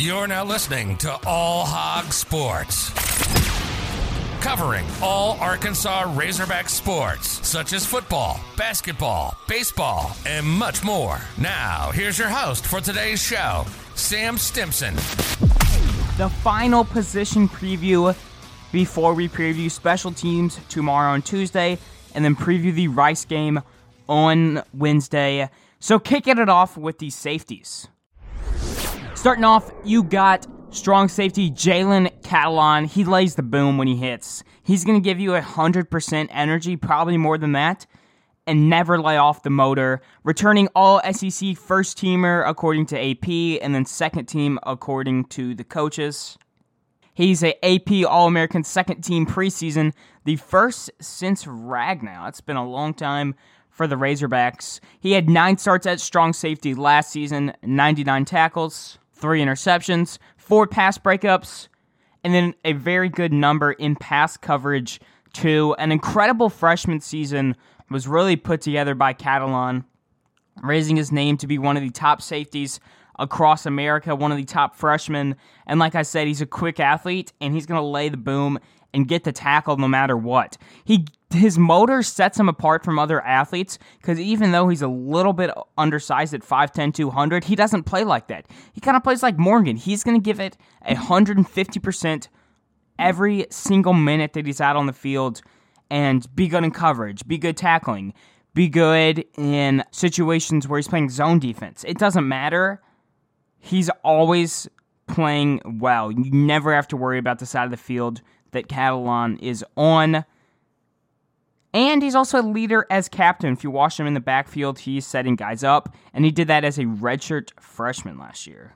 You're now listening to All Hog Sports. Covering all Arkansas Razorback sports, such as football, basketball, baseball, and much more. Now, here's your host for today's show, Sam Stimson. The final position preview before we preview special teams tomorrow on Tuesday and then preview the Rice game on Wednesday. So, kicking it off with these safeties. Starting off, you got strong safety Jalen Catalon. He lays the boom when he hits. He's going to give you 100% energy, probably more than that, and never lay off the motor. Returning all SEC first teamer according to AP, and then second team according to the coaches. He's a AP All American second team preseason, the first since Ragnow. It's been a long time for the Razorbacks. He had nine starts at strong safety last season, 99 tackles three interceptions, four pass breakups, and then a very good number in pass coverage, too. An incredible freshman season was really put together by Catalon, raising his name to be one of the top safeties across America, one of the top freshmen. And like I said, he's a quick athlete and he's going to lay the boom and get the tackle no matter what. He his motor sets him apart from other athletes because even though he's a little bit undersized at 5'10, 200, he doesn't play like that. He kind of plays like Morgan. He's going to give it 150% every single minute that he's out on the field and be good in coverage, be good tackling, be good in situations where he's playing zone defense. It doesn't matter. He's always playing well. You never have to worry about the side of the field that Catalon is on. And he's also a leader as captain. If you watch him in the backfield, he's setting guys up, and he did that as a redshirt freshman last year.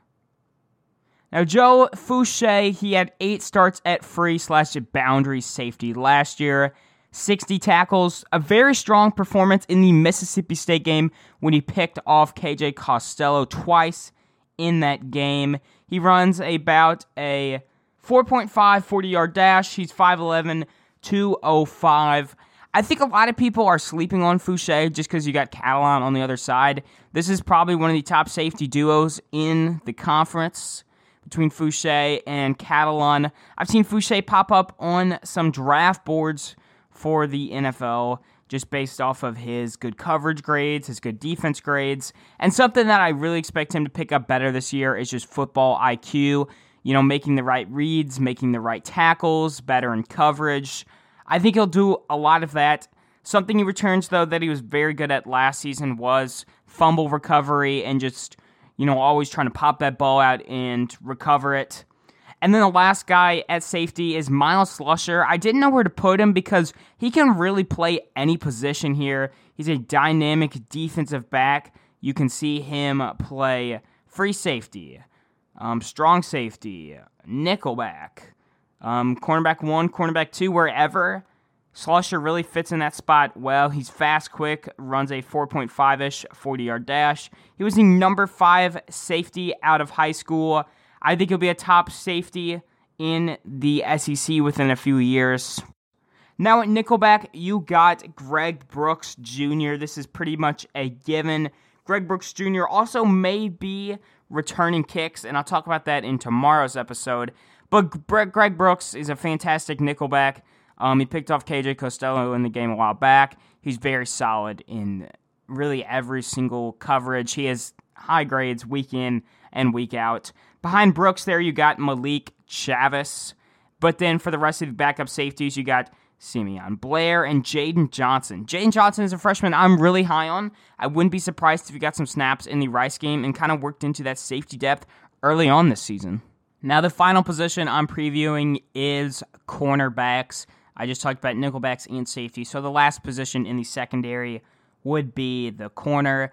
Now, Joe Foucha, he had eight starts at free slash boundary safety last year, 60 tackles, a very strong performance in the Mississippi State game when he picked off KJ Costello twice in that game. He runs about a 4.5 40 yard dash. He's 5'11, 205. I think a lot of people are sleeping on Foucha just because you got Catalon on the other side. This is probably one of the top safety duos in the conference between Foucha and Catalon. I've seen Foucha pop up on some draft boards for the NFL just based off of his good coverage grades, his good defense grades, and something that I really expect him to pick up better this year is just football IQ you know, making the right reads, making the right tackles, better in coverage. I think he'll do a lot of that. Something he returns, though, that he was very good at last season was fumble recovery and just, you know, always trying to pop that ball out and recover it. And then the last guy at safety is Myles Slusher. I didn't know where to put him because he can really play any position here. He's a dynamic defensive back. You can see him play free safety, um, strong safety, nickelback, um, cornerback one, cornerback two, wherever. Slusher really fits in that spot well. He's fast, quick, runs a 4.5 ish 40 yard dash. He was the number five safety out of high school. I think he'll be a top safety in the SEC within a few years. Now at Nickelback, you got Greg Brooks Jr. This is pretty much a given. Greg Brooks Jr. also may be returning kicks, and I'll talk about that in tomorrow's episode. But Greg Brooks is a fantastic nickelback. Um, he picked off KJ Costello in the game a while back. He's very solid in really every single coverage. He has high grades week in and week out. Behind Brooks, there you got Malik Chavis. But then for the rest of the backup safeties, you got Simeon Blair, and Jaden Johnson. Jaden Johnson is a freshman I'm really high on. I wouldn't be surprised if he got some snaps in the Rice game and kind of worked into that safety depth early on this season. Now, the final position I'm previewing is cornerbacks. I just talked about nickelbacks and safety. So the last position in the secondary would be the corner.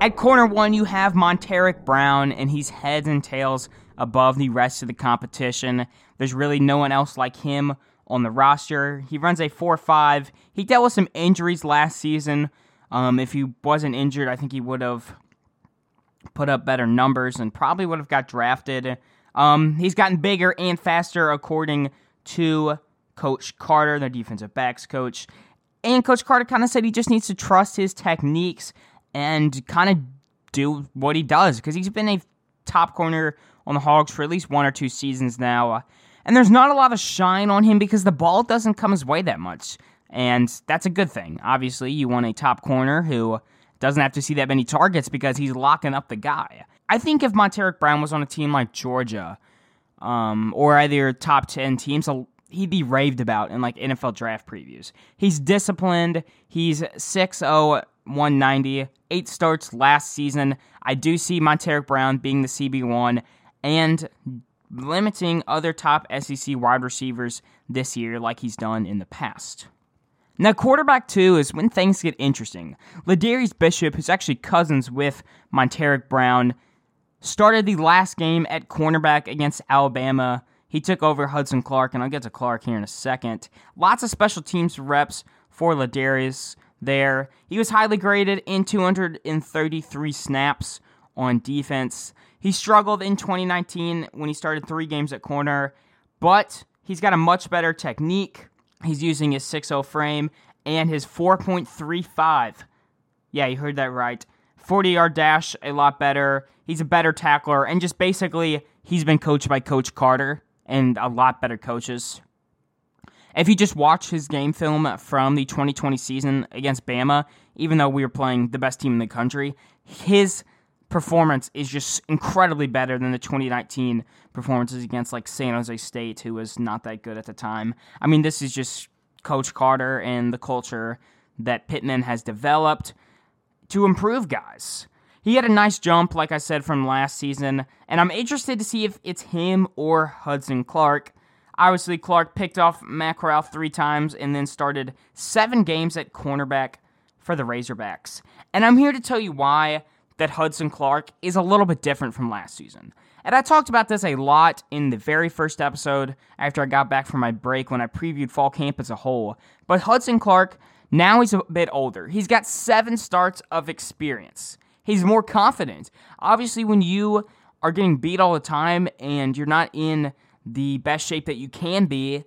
At corner one, you have Montaric Brown, and he's heads and tails above the rest of the competition. There's really no one else like him on the roster. He runs a 4 5. He dealt with some injuries last season. Um, if he wasn't injured, I think he would have put up better numbers and probably would have got drafted. Um, he's gotten bigger and faster, according to Coach Carter, the defensive backs coach. And Coach Carter kind of said he just needs to trust his techniques and kind of do what he does because he's been a top corner on the Hogs for at least one or two seasons now. And there's not a lot of shine on him because the ball doesn't come his way that much. And that's a good thing. Obviously, you want a top corner who doesn't have to see that many targets because he's locking up the guy. I think if Montaric Brown was on a team like Georgia, um, or either top 10 teams, he'd be raved about in like NFL draft previews. He's disciplined. He's 6'0, 190, eight starts last season. I do see Montaric Brown being the CB1 and limiting other top SEC wide receivers this year like he's done in the past. Now, quarterback two is when things get interesting. LaDarrius Bishop, who's actually cousins with Montaric Brown, started the last game at cornerback against Alabama. He took over Hudson Clark, and I'll get to Clark here in a second. Lots of special teams reps for Ladarius there. He was highly graded in 233 snaps on defense. He struggled in 2019 when he started three games at corner, but he's got a much better technique. He's using his 6.0 frame and his 4.35. Yeah, you heard that right. 40 yard dash, a lot better. He's a better tackler, and just basically, he's been coached by Coach Carter and a lot better coaches. If you just watch his game film from the 2020 season against Bama, even though we were playing the best team in the country, his performance is just incredibly better than the 2019 performances against like San Jose State, who was not that good at the time. I mean, this is just Coach Carter and the culture that Pittman has developed to improve guys. He had a nice jump, like I said, from last season, and I'm interested to see if it's him or Hudson Clark. Obviously, Clark picked off Matt Corral three times and then started seven games at cornerback for the Razorbacks. And I'm here to tell you why that Hudson Clark is a little bit different from last season. And I talked about this a lot in the very first episode after I got back from my break when I previewed fall camp as a whole. But Hudson Clark, now he's a bit older. He's got seven starts of experience. He's more confident. Obviously, when you are getting beat all the time and you're not in the best shape that you can be,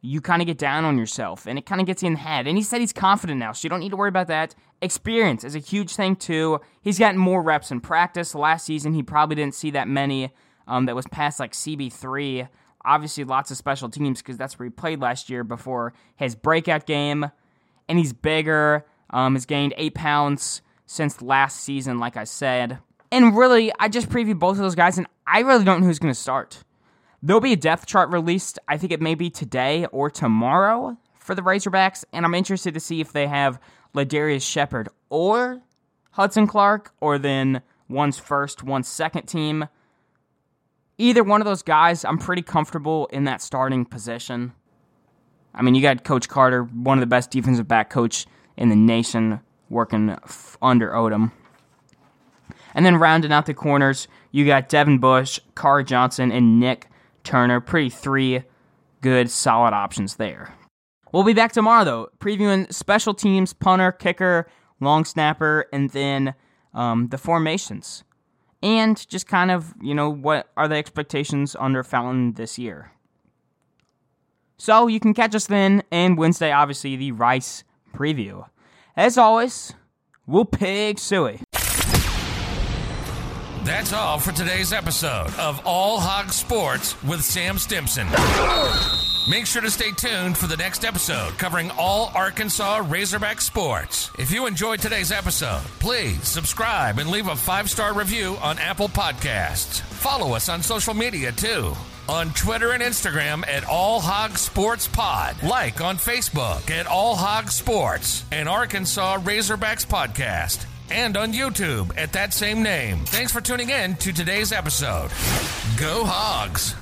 you kind of get down on yourself and it kind of gets you in the head. And he said he's confident now, so you don't need to worry about that. Experience is a huge thing, too. He's gotten more reps in practice. Last season, he probably didn't see that many um, that was past like CB3. Obviously, lots of special teams because that's where he played last year before his breakout game. And he's bigger, um, has gained eight pounds since last season, like I said. And really, I just previewed both of those guys, and I really don't know who's going to start. There'll be a depth chart released. I think it may be today or tomorrow for the Razorbacks, and I'm interested to see if they have LaDarrius Shepard or Hudson Clark, or then one's first, one's second team. Either one of those guys, I'm pretty comfortable in that starting position. I mean, you got Coach Carter, one of the best defensive back coach in the nation, working f- under Odom. And then rounding out the corners, you got Devin Bush, Khari Johnson, and Nick Turner. Pretty three good, solid options there. We'll be back tomorrow, though, previewing special teams, punter, kicker, long snapper, and then um, the formations. And just kind of, you know, what are the expectations under Fountain this year. So you can catch us then, and Wednesday, obviously, the Rice preview. As always, we'll Pig Sooie. That's all for today's episode of All Hog Sports with Sam Stimson. Make sure to stay tuned for the next episode covering all Arkansas Razorback sports. If you enjoyed today's episode, please subscribe and leave a five star review on Apple Podcasts. Follow us on social media too. On Twitter and Instagram at All Hog Sports Pod. Like on Facebook at All Hog Sports and Arkansas Razorbacks Podcast and on YouTube at that same name. Thanks for tuning in to today's episode. Go Hogs!